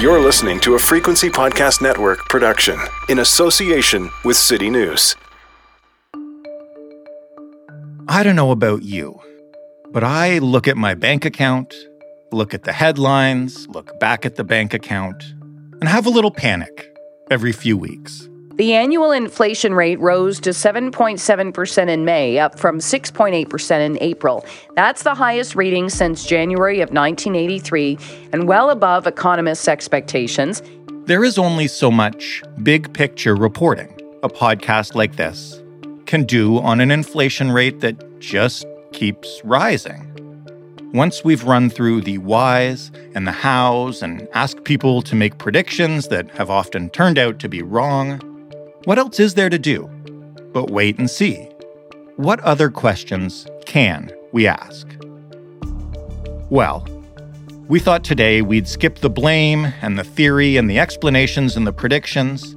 You're listening to a Frequency Podcast Network production in association with City News. I don't know about you, but I look at my bank account, look at the headlines, look back at the bank account, and have a little panic every few weeks. The annual inflation rate rose to 7.7% in May, up from 6.8% in April. That's the highest reading since January of 1983 and well above economists' expectations. There is only so much big picture reporting a podcast like this can do on an inflation rate that just keeps rising. Once we've run through the whys and the hows and asked people to make predictions that have often turned out to be wrong, what else is there to do but wait and see? What other questions can we ask? Well, we thought today we'd skip the blame and the theory and the explanations and the predictions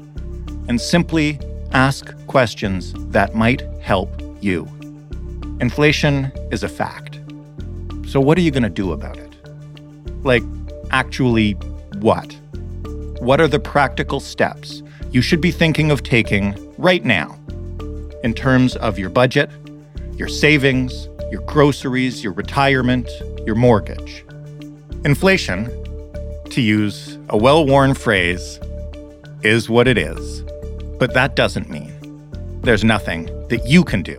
and simply ask questions that might help you. Inflation is a fact. So, what are you going to do about it? Like, actually, what? What are the practical steps you should be thinking of taking right now in terms of your budget, your savings, your groceries, your retirement, your mortgage. Inflation, to use a well worn phrase, is what it is. But that doesn't mean there's nothing that you can do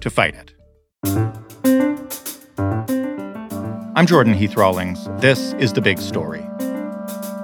to fight it. I'm Jordan Heath Rawlings. This is The Big Story.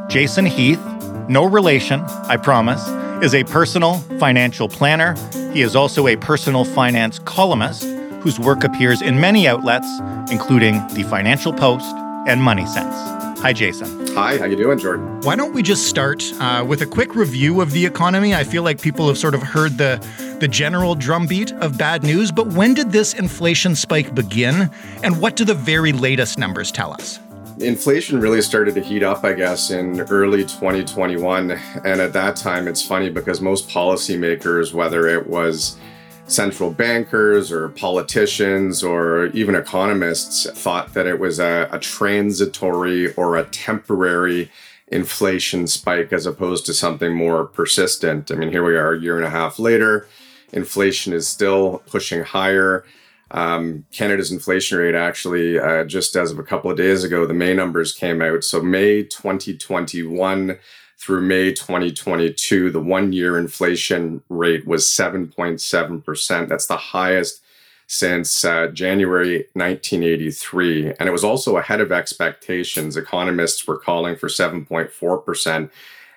Jason Heath no relation, I promise, is a personal financial planner. He is also a personal finance columnist whose work appears in many outlets, including The Financial Post and Money Sense. Hi, Jason. Hi, how you doing, Jordan? Why don't we just start uh, with a quick review of the economy? I feel like people have sort of heard the the general drumbeat of bad news, but when did this inflation spike begin, and what do the very latest numbers tell us? Inflation really started to heat up, I guess, in early 2021. And at that time, it's funny because most policymakers, whether it was central bankers or politicians or even economists, thought that it was a, a transitory or a temporary inflation spike as opposed to something more persistent. I mean, here we are a year and a half later. Inflation is still pushing higher. Um, Canada's inflation rate actually, uh, just as of a couple of days ago, the May numbers came out. So May 2021 through May 2022, the one year inflation rate was 7.7%. That's the highest since uh, January 1983. And it was also ahead of expectations. Economists were calling for 7.4%.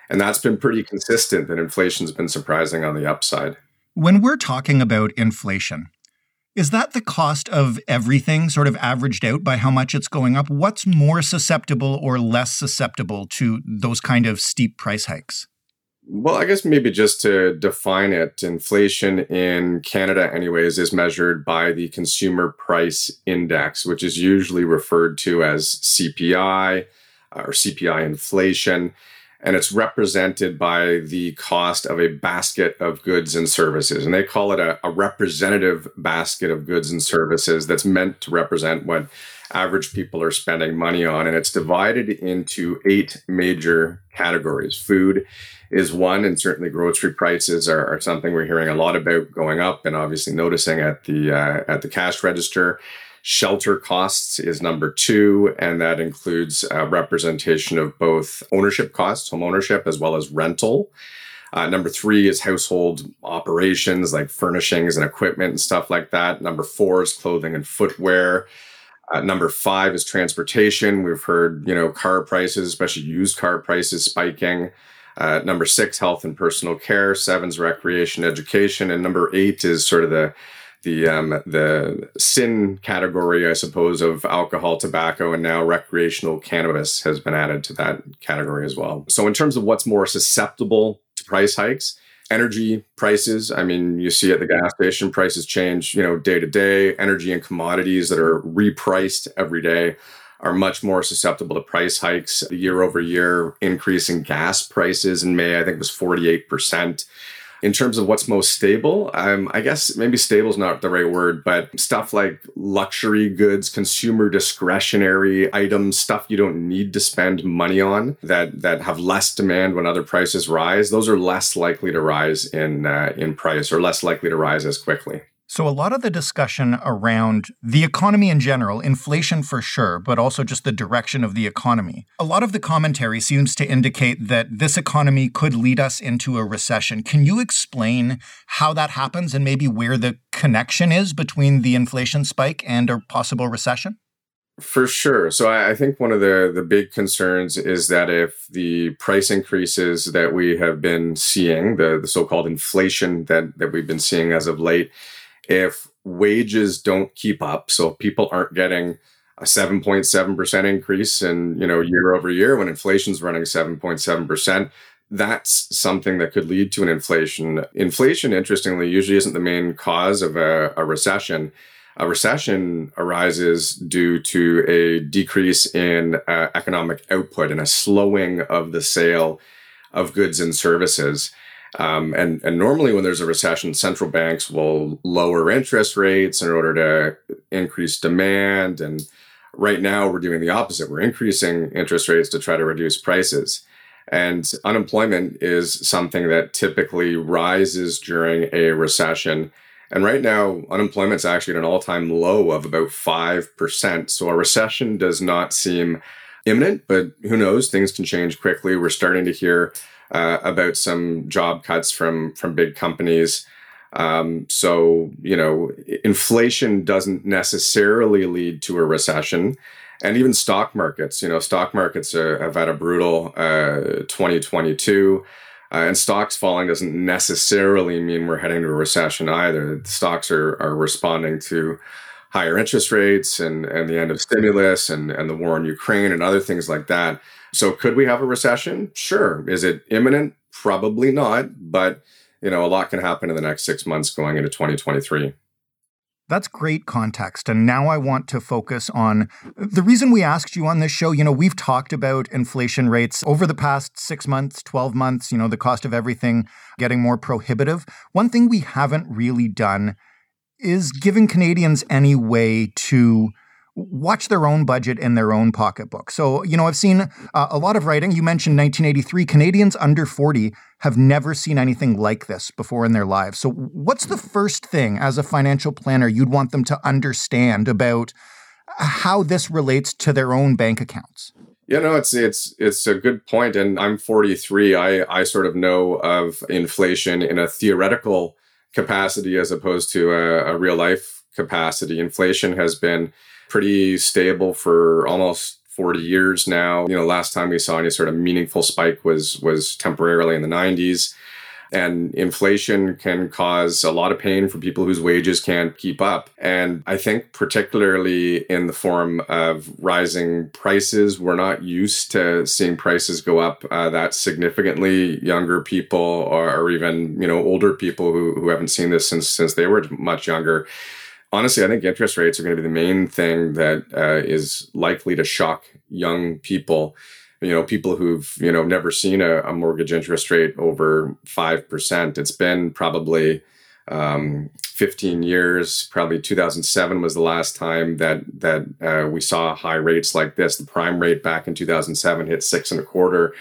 And that's been pretty consistent that inflation's been surprising on the upside. When we're talking about inflation, is that the cost of everything sort of averaged out by how much it's going up? What's more susceptible or less susceptible to those kind of steep price hikes? Well, I guess maybe just to define it, inflation in Canada, anyways, is measured by the Consumer Price Index, which is usually referred to as CPI uh, or CPI inflation and it's represented by the cost of a basket of goods and services. And they call it a, a, representative basket of goods and services that's meant to represent what average people are spending money on. And it's divided into eight major categories. Food is one, and certainly grocery prices are, are something we're hearing a lot about going up and obviously noticing at the uh, at the cash register. Shelter costs is number two, and that includes a representation of both ownership costs, home ownership, as well as rental. Uh, number three is household operations like furnishings and equipment and stuff like that. Number four is clothing and footwear. Uh, number five is transportation. We've heard, you know, car prices, especially used car prices, spiking. Uh, number six, health and personal care. Seven's recreation, education, and number eight is sort of the the um, the sin category, I suppose, of alcohol, tobacco, and now recreational cannabis has been added to that category as well. So, in terms of what's more susceptible to price hikes, energy prices. I mean, you see at the gas station prices change, you know, day to day. Energy and commodities that are repriced every day are much more susceptible to price hikes. The year over year increase in gas prices in May, I think, was forty eight percent In terms of what's most stable, um, I guess maybe stable is not the right word, but stuff like luxury goods, consumer discretionary items, stuff you don't need to spend money on that that have less demand when other prices rise, those are less likely to rise in uh, in price or less likely to rise as quickly. So, a lot of the discussion around the economy in general, inflation for sure, but also just the direction of the economy, a lot of the commentary seems to indicate that this economy could lead us into a recession. Can you explain how that happens and maybe where the connection is between the inflation spike and a possible recession? For sure. So I, think one of the the big concerns is that if the price increases that we have been seeing, the, the so-called inflation that that we've been seeing as of late, if wages don't keep up, so people aren't getting a 7.7% increase in, you know, year over year when inflation's running 7.7%, that's something that could lead to an inflation. Inflation, interestingly, usually isn't the main cause of a, a recession. A recession arises due to a decrease in uh, economic output and a slowing of the sale of goods and services. Um, and, and normally, when there's a recession, central banks will lower interest rates in order to increase demand. And right now, we're doing the opposite. We're increasing interest rates to try to reduce prices. And unemployment is something that typically rises during a recession. And right now, unemployment's actually at an all time low of about 5%. So a recession does not seem imminent, but who knows? Things can change quickly. We're starting to hear uh, about some job cuts from from big companies. Um, so you know, inflation doesn't necessarily lead to a recession, and even stock markets. You know, stock markets are, have had a brutal uh, 2022. Uh, and stocks falling doesn't necessarily mean we're heading to a recession either. The stocks are, are responding to higher interest rates and, and the end of stimulus and, and the war in Ukraine and other things like that. So could we have a recession? Sure. Is it imminent? Probably not, but you know, a lot can happen in the next 6 months going into 2023. That's great context. And now I want to focus on the reason we asked you on this show. You know, we've talked about inflation rates over the past six months, 12 months, you know, the cost of everything getting more prohibitive. One thing we haven't really done is giving Canadians any way to watch their own budget in their own pocketbook. So, you know, I've seen uh, a lot of writing. You mentioned 1983. Canadians under 40 have never seen anything like this before in their lives. So, what's the first thing as a financial planner you'd want them to understand about how this relates to their own bank accounts? Yeah, no, it's it's it's a good point, and I'm 43. I I sort of know of inflation in a theoretical capacity as opposed to a, a real life capacity. Inflation has been pretty stable for almost 40 years now. You know, last time we saw any sort of meaningful spike was was temporarily in the 90s. And inflation can cause a lot of pain for people whose wages can't keep up. And I think, particularly in the form of rising prices, we're not used to seeing prices go up uh, that significantly. Younger people, or, or even you know older people who, who haven't seen this since since they were much younger, honestly, I think interest rates are going to be the main thing that uh, is likely to shock young people. You know, people who've you know never seen a, a mortgage interest rate over five percent. It's been probably um, 15 years. Probably 2007 was the last time that that uh, we saw high rates like this. The prime rate back in 2007 hit six and a quarter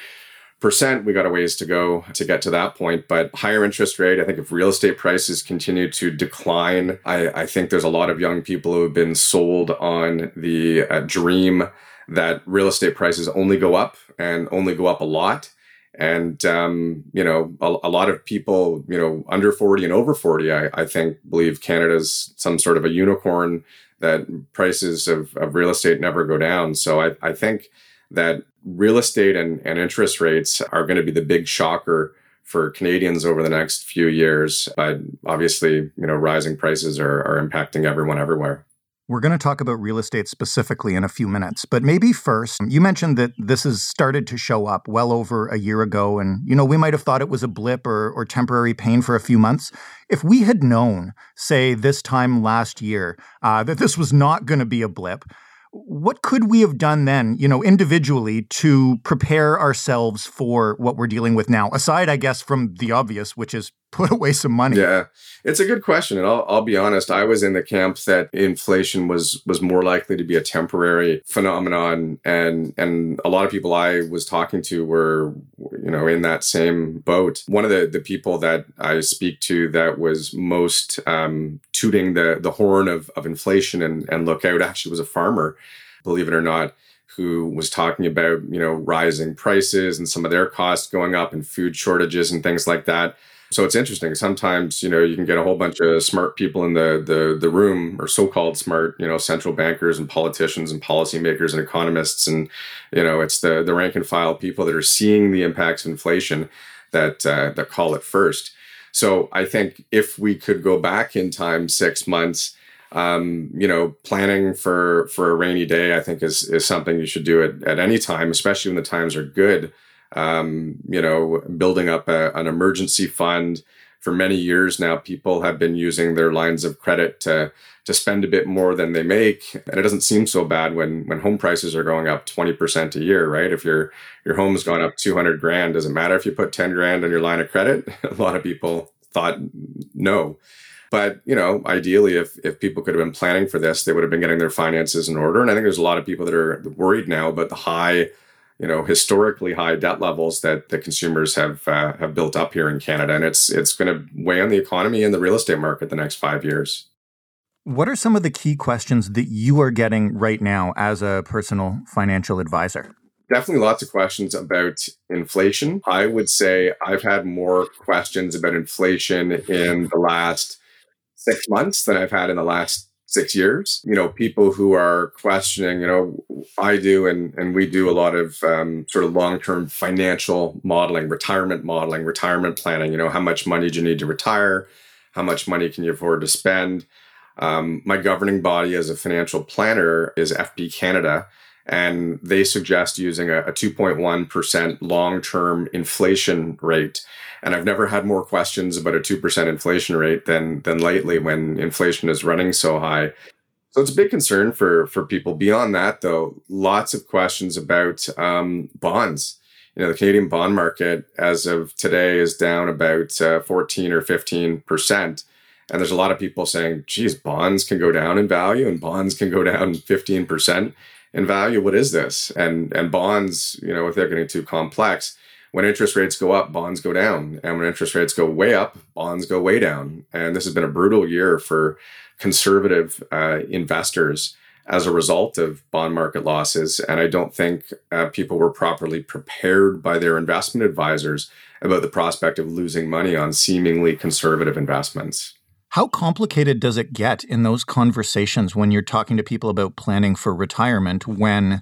percent, we got a ways to go to get to that point. But higher interest rate, I think if real estate prices continue to decline, I, I think there's a lot of young people who have been sold on the uh, dream that real estate prices only go up and only go up a lot. And, um, you know, a, a, lot of people, you know, under 40 and over 40, I, I think believe Canada's some sort of a unicorn that prices of, of real estate never go down. So I, I think that real estate and, and interest rates are going to be the big shocker for Canadians over the next few years. But obviously, you know, rising prices are, are impacting everyone everywhere. We're going to talk about real estate specifically in a few minutes, but maybe first, you mentioned that this has started to show up well over a year ago, and you know we might have thought it was a blip or, or temporary pain for a few months. If we had known, say this time last year, uh, that this was not going to be a blip, what could we have done then, you know, individually to prepare ourselves for what we're dealing with now? Aside, I guess, from the obvious, which is put away some money? Yeah, it's a good question, and I'll, I'll be honest. I was in the camp that inflation was was more likely to be a temporary phenomenon, and and a lot of people I was talking to were you know in that same boat. One of the the people that I speak to that was most um, tooting the the horn of of inflation and and look out actually was a farmer, believe it or not who was talking about you know rising prices and some of their costs going up and food shortages and things like that so it's interesting. Sometimes, you know, you can get a whole bunch of smart people in the the the room, or so-called smart, you know, central bankers and politicians and policymakers and economists, and you know, it's the the rank and file people that are seeing the impacts of inflation that uh, that call it first. So I think if we could go back in time six months, um, you know, planning for for a rainy day, I think is is something you should do at, at any time, especially when the times are good um, you know, building up a, an emergency fund. For many years now, people have been using their lines of credit to to spend a bit more than they make, and it doesn't seem so bad when when home prices are going up twenty percent a year, right? If your your home's gone up two hundred grand, does it matter if you put ten grand on your line of credit? a lot of people thought no. But you know, ideally, if if people could have been planning for this, they would have been getting their finances in order. And I think there's a lot of people that are worried now about the high you know historically high debt levels that the consumers have uh, have built up here in Canada, and it's it's going to weigh on the economy and the real estate market the next five years. What are some of the key questions that you are getting right now as a personal financial advisor? Definitely lots of questions about inflation. I would say I've had more questions about inflation in the last six months than I've had in the last six years. You know, people who are questioning, you know, I do and, and we do a lot of um, sort of long term financial modeling, retirement modeling, retirement planning. You know, how much money do you need to retire? How much money can you afford to spend? Um, my governing body as a financial planner is FP Canada and they suggest using a, a 2.1% long term inflation rate. And I've never had more questions about a 2% inflation rate than, than lately when inflation is running so high. So it's a big concern for, for people. Beyond that, though, lots of questions about um, bonds. You know, the Canadian bond market as of today is down about uh, 14 or 15%. And there's a lot of people saying, geez, bonds can go down in value and bonds can go down 15% in value. What is this? And and bonds, you know, if they're getting too complex, when interest rates go up, bonds go down, and when interest rates go way up, bonds go way down. And this has been a brutal year for conservative uh, investors as a result of bond market losses. And I don't think uh, people were properly prepared by their investment advisors about the prospect of losing money on seemingly conservative investments. How complicated does it get in those conversations when you're talking to people about planning for retirement when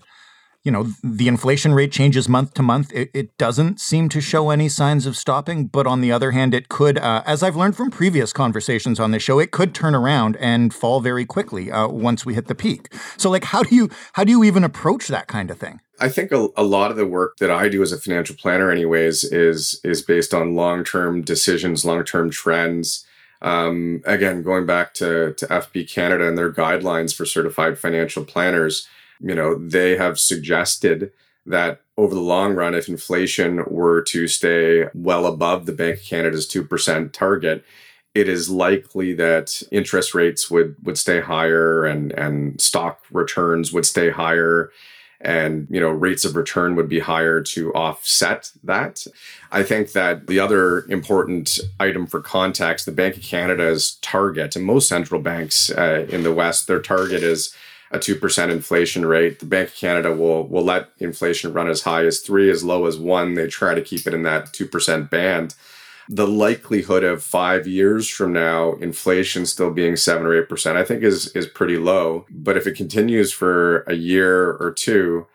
you know the inflation rate changes month to month? It, it doesn't seem to show any signs of stopping but on the other hand it could uh, as i've learned from previous conversations on this show it could turn around and fall very quickly uh, once we hit the peak. So like how do you how do you even approach that kind of thing? I think a, a, lot of the work that I do as a financial planner, anyways, is is based on long term decisions, long term trends, um, again, going back to, to FP Canada and their guidelines for certified financial planners, you know, they have suggested that over the long run, if inflation were to stay well above the Bank of Canada's 2% target, it is likely that interest rates would, would stay higher and, and stock returns would stay higher and you know rates of return would be higher to offset that. I think that the other important item for context the bank of canada's target and most central banks uh, in the west their target is a 2% inflation rate. The bank of canada will will let inflation run as high as 3 as low as 1 they try to keep it in that 2% band the likelihood of five years from now inflation still being seven or eight percent, I think is is pretty low. But if it continues for a year or two,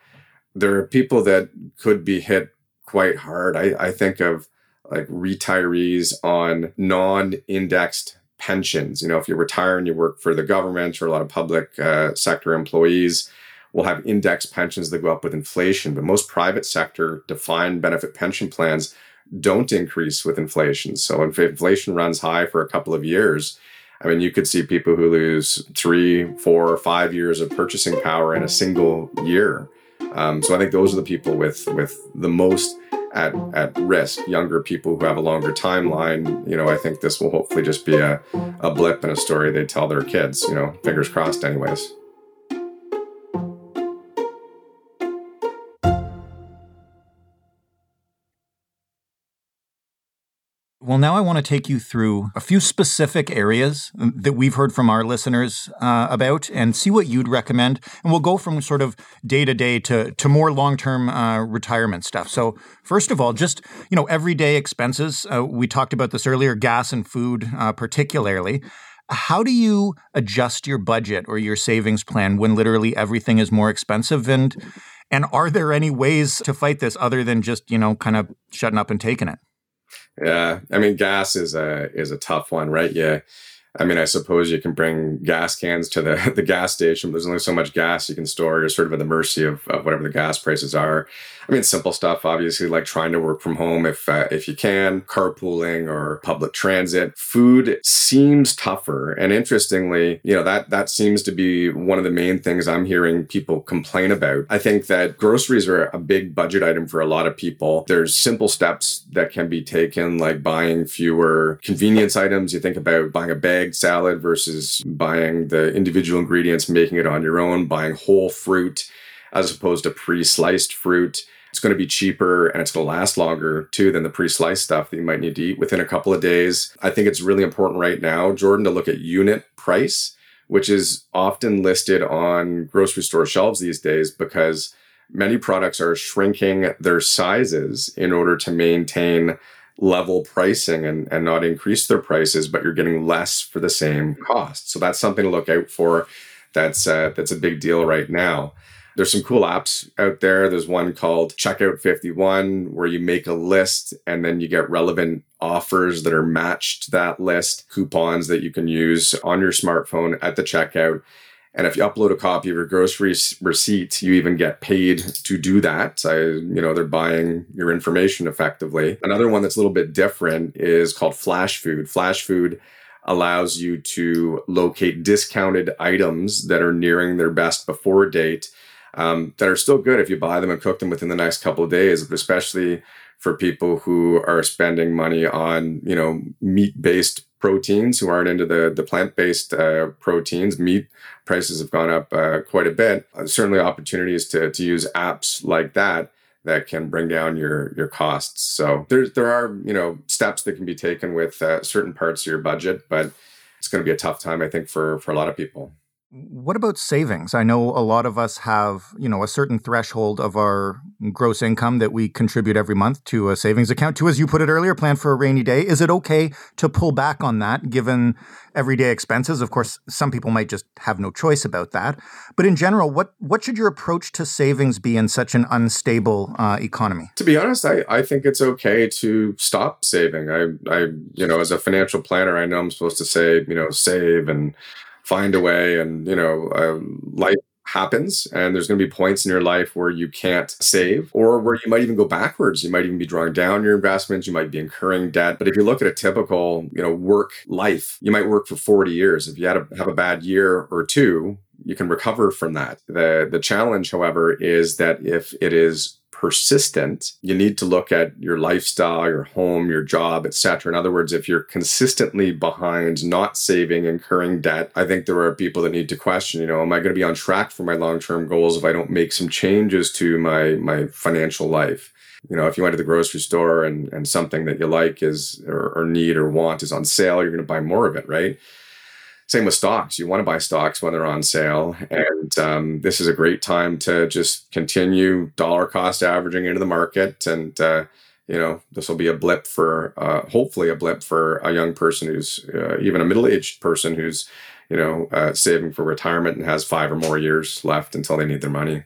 there are people that could be hit quite hard. I, I think of like retirees on non-indexed pensions. You know, if you retire and you work for the government or a lot of public uh, sector employees, will have index pensions that go up with inflation. But most private sector defined benefit pension plans don't increase with inflation. So if inflation runs high for a couple of years, I mean, you could see people who lose three, four, or five years of purchasing power in a single year. Um, so I think those are the people with with the most at, at risk. Younger people who have a longer timeline, you know, I think this will hopefully just be a, a blip in a story they tell their kids, you know, fingers crossed, anyways. Well, now I want to take you through a few specific areas that we've heard from our listeners uh, about and see what you'd recommend. And we'll go from sort of day to day to, to more long term uh, retirement stuff. So, first of all, just, you know, everyday expenses. Uh, we talked about this earlier, gas and food, uh, particularly. How do you adjust your budget or your savings plan when literally everything is more expensive? And, and are there any ways to fight this other than just, you know, kind of shutting up and taking it? Yeah, I mean, gas is a is a tough one, right? Yeah, I mean, I suppose you can bring gas cans to the the gas station. But there's only so much gas you can store. You're sort of at the mercy of, of whatever the gas prices are. I mean, simple stuff, obviously, like trying to work from home if uh, if you can, carpooling or public transit. Food seems tougher, and interestingly, you know that that seems to be one of the main things I'm hearing people complain about. I think that groceries are a big budget item for a lot of people. There's simple steps that can be taken, like buying fewer convenience items. You think about buying a bagged salad versus buying the individual ingredients, making it on your own, buying whole fruit as opposed to pre-sliced fruit it's going to be cheaper and it's going to last longer too than the pre-sliced stuff that you might need to eat within a couple of days. I think it's really important right now, Jordan, to look at unit price, which is often listed on grocery store shelves these days because many products are shrinking their sizes in order to maintain level pricing and, and not increase their prices, but you're getting less for the same cost. So that's something to look out for. That's uh, that's a big deal right now. There's some cool apps out there. There's one called Checkout 51 where you make a list and then you get relevant offers that are matched to that list, coupons that you can use on your smartphone at the checkout. And if you upload a copy of your grocery receipt, you even get paid to do that. I, you know, they're buying your information effectively. Another one that's a little bit different is called Flash Food. Flash Food allows you to locate discounted items that are nearing their best before date um, that are still good if you buy them and cook them within the next couple of days, especially for people who are spending money on, you know, meat-based proteins who aren't into the, the plant-based uh, proteins. Meat prices have gone up uh, quite a bit. Uh, certainly opportunities to, to use apps like that that can bring down your your costs. So there there are you know steps that can be taken with uh, certain parts of your budget, but it's going to be a tough time I think for for a lot of people. What about savings? I know a lot of us have, you know, a certain threshold of our gross income that we contribute every month to a savings account to, as you put it earlier, plan for a rainy day. Is it okay to pull back on that given everyday expenses? Of course, some people might just have no choice about that. But in general, what, what should your approach to savings be in such an unstable uh, economy? To be honest, I, I think it's okay to stop saving. I, I, you know, as a financial planner, I know I'm supposed to say, you know, save and find a way and you know um, life happens and there's going to be points in your life where you can't save or where you might even go backwards. You might even be drawing down your investments you might be incurring debt. But if you look at a typical you know work life you might work for 40 years. If you had to have a bad year or two you can recover from that. The the challenge however is that if it is persistent, you need to look at your lifestyle, your home, your job, etc. In other words, if you're consistently behind, not saving, incurring debt, I think there are people that need to question, you know, am I going to be on track for my long-term goals if I don't make some changes to my my financial life? You know, if you went to the grocery store and, and something that you like is or, or need or want is on sale, you're going to buy more of it, right? Same with stocks. You want to buy stocks when they're on sale. And um, this is a great time to just continue dollar cost averaging into the market. And, uh, you know, this will be a blip for, uh, hopefully, a blip for a young person who's uh, even a middle aged person who's, you know, uh, saving for retirement and has five or more years left until they need their money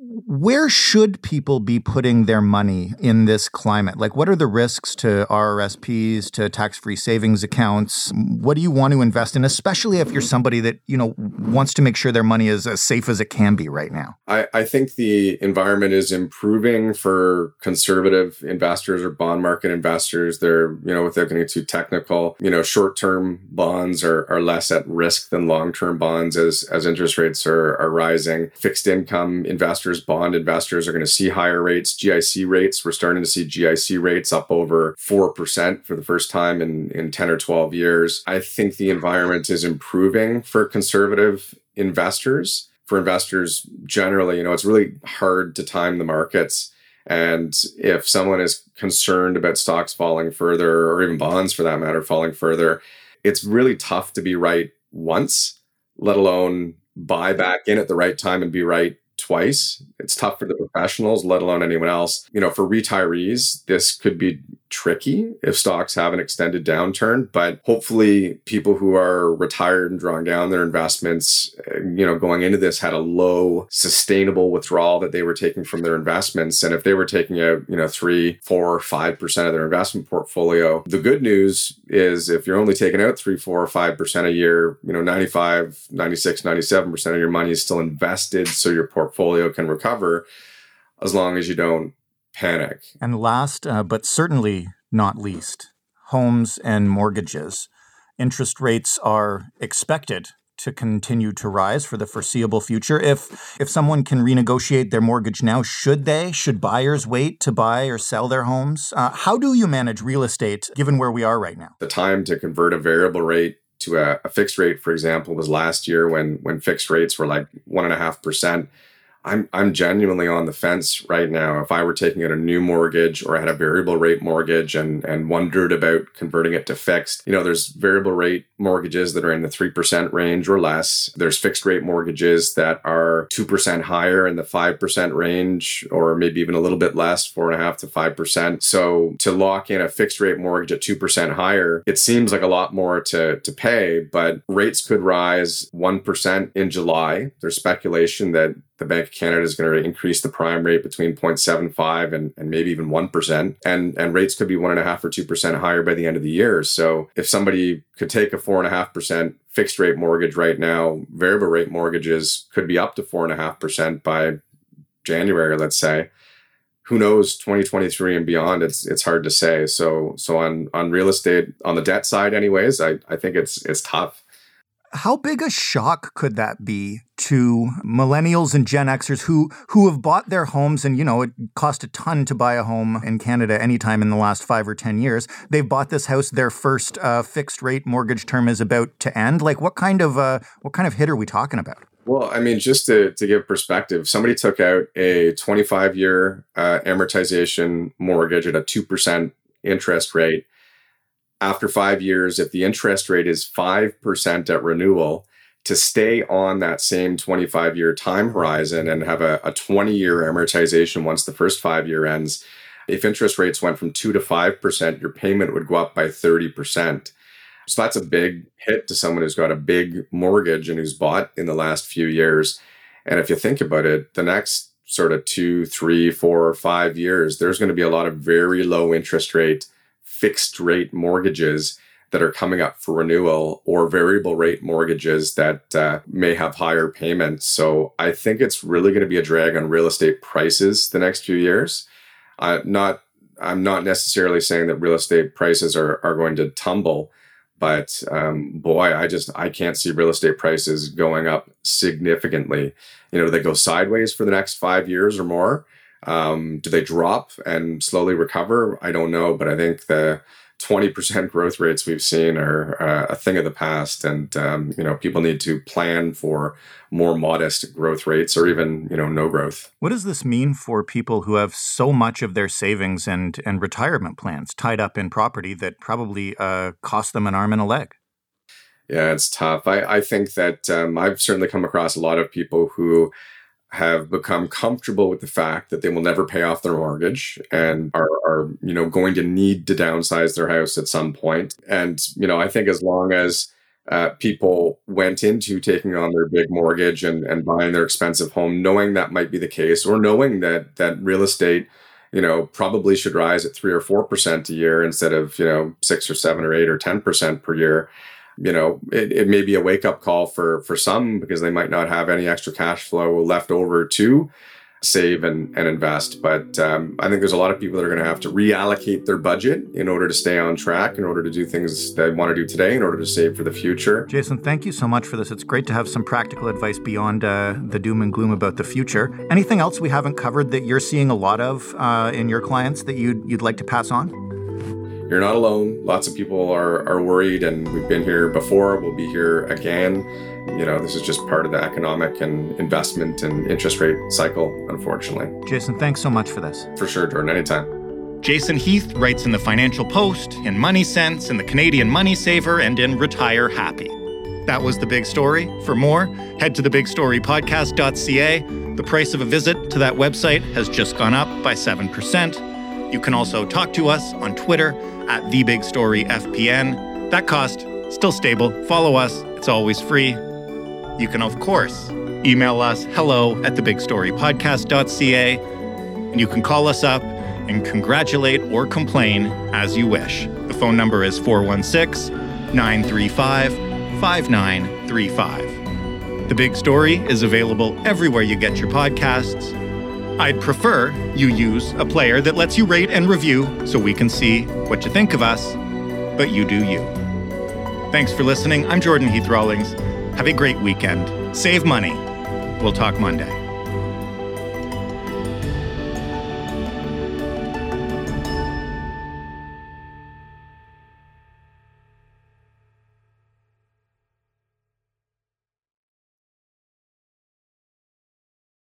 where should people be putting their money in this climate? Like, what are the risks to RRSPs, to tax free savings accounts? What do you want to invest in, especially if you're somebody that, you know, wants to make sure their money is as safe as it can be right now? I, I think the environment is improving for conservative investors or bond market investors. They're, you know, without getting too technical, you know, short term bonds are, are less at risk than long term bonds as, as interest rates are, are rising. Fixed income investors investors, bond investors are going to see higher rates. GIC rates, we're starting to see GIC rates up over 4% for the first time in, in 10 or 12 years. I think the environment is improving for conservative investors. For investors generally, you know, it's really hard to time the markets. And if someone is concerned about stocks falling further, or even bonds for that matter, falling further, it's really tough to be right once, let alone buy back in at the right time and be right twice. It's tough for the professionals, let alone anyone else. You know, for retirees, this could be tricky if stocks have an extended downturn, but hopefully people who are retired and drawing down their investments, uh, you know, going into this had a low sustainable withdrawal that they were taking from their investments. And if they were taking out, you know, three, four, five percent of their investment portfolio, the good news is if you're only taking out three, four, or five percent a year, you know, 95, 96, 97% of your money is still invested so your portfolio can recover as long as you don't panic. And last, uh, but certainly not least, homes and mortgages. Interest rates are expected to continue to rise for the foreseeable future. If if someone can renegotiate their mortgage now, should they? Should buyers wait to buy or sell their homes? Uh, how do you manage real estate given where we are right now? The time to convert a variable rate to a, a fixed rate, for example, was last year when when fixed rates were like one and a half percent. I'm I'm genuinely on the fence right now. If I were taking out a new mortgage or I had a variable rate mortgage and and wondered about converting it to fixed, you know, there's variable rate mortgages that are in the 3% range or less. There's fixed rate mortgages that are 2% higher in the 5% range or maybe even a little bit less, four and a half to 5%. So to lock in a fixed rate mortgage at 2% higher, it seems like a lot more to, to pay, but rates could rise 1% in July. There's speculation that the Bank of Canada is going to increase the prime rate between 0.75 and, and maybe even 1%. And, and rates could be 1.5 or 2% higher by the end of the year. So if somebody could take a 4.5% fixed rate mortgage right now, variable rate mortgages could be up to 4.5% by January, let's say. Who knows 2023 and beyond? It's it's hard to say. So so on on real estate on the debt side, anyways, I, I think it's it's tough. How big a shock could that be to millennials and Gen Xers who who have bought their homes and you know it cost a ton to buy a home in Canada anytime in the last five or ten years? They've bought this house. Their first uh, fixed rate mortgage term is about to end. Like what kind of uh, what kind of hit are we talking about? Well, I mean, just to, to give perspective, somebody took out a 25 year uh, amortization mortgage at a 2% interest rate after five years, if the interest rate is 5% at renewal, to stay on that same 25 year time horizon and have a, a 20 year amortization once the first five year ends, if interest rates went from 2 to 5%, your payment would go up by 30%. So that's a big hit to someone who's got a big mortgage and who's bought in the last few years. And if you think about it, the next sort of two, three, four, five years, there's going to be a lot of very low interest rate fixed rate mortgages that are coming up for renewal or variable rate mortgages that uh, may have higher payments. So I think it's really going to be a drag on real estate prices the next few years. Not, I'm not necessarily saying that real estate prices are, are going to tumble, but um, boy, I just I can't see real estate prices going up significantly. You know, they go sideways for the next five years or more. Um, do they drop and slowly recover? I don't know, but I think the 20% growth rates we've seen are uh, a thing of the past. And um, you know people need to plan for more modest growth rates or even you know no growth. What does this mean for people who have so much of their savings and and retirement plans tied up in property that probably uh, cost them an arm and a leg? Yeah it's tough. I, I think that um, i've certainly come across a lot of people who have become comfortable with the fact that they will never pay off their mortgage and are, are, you know going to need to downsize their house at some point. And you know i think as long as uh, people went into taking on their big mortgage and, and buying their expensive home knowing that might be the case or knowing that that real estate you know probably should rise at three or four percent a year instead of you know six or seven or eight or ten percent per year you know, it, it may be a wake up call for for some because they might not have any extra cash flow left over to save and, and invest. But um, I think there's a lot of people that are going to have to reallocate their budget in order to stay on track, in order to do things they want to do today, in order to save for the future. Jason, thank you so much for this. It's great to have some practical advice beyond uh, the doom and gloom about the future. Anything else we haven't covered that you're seeing a lot of uh, in your clients that you'd, you'd like to pass on? You're not alone. Lots of people are, are worried, and we've been here before. We'll be here again you know, this is just part of the economic and investment and interest rate cycle, unfortunately. Jason, thanks so much for this. For sure, Jordan, anytime. Jason Heath writes in the Financial Post, in Money Sense, in the Canadian Money Saver, and in Retire Happy. That was the big story. For more, head to thebigstorypodcast.ca. The price of a visit to that website has just gone up by 7%. You can also talk to us on Twitter at TheBigStoryFPN. That cost still stable. Follow us. It's always free. You can, of course, email us hello at thebigstorypodcast.ca, and you can call us up and congratulate or complain as you wish. The phone number is 416 935 5935. The Big Story is available everywhere you get your podcasts. I'd prefer you use a player that lets you rate and review so we can see what you think of us, but you do you. Thanks for listening. I'm Jordan Heath Rawlings. Have a great weekend. Save money. We'll talk Monday.